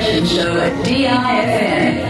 Vibration Show at DIFM.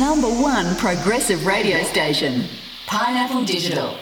Number one progressive radio station, Pineapple Digital.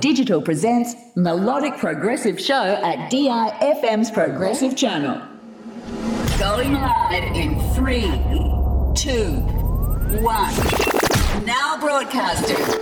Digital presents Melodic Progressive Show at DIFM's Progressive Channel. Going live in three, two, one. Now broadcasting.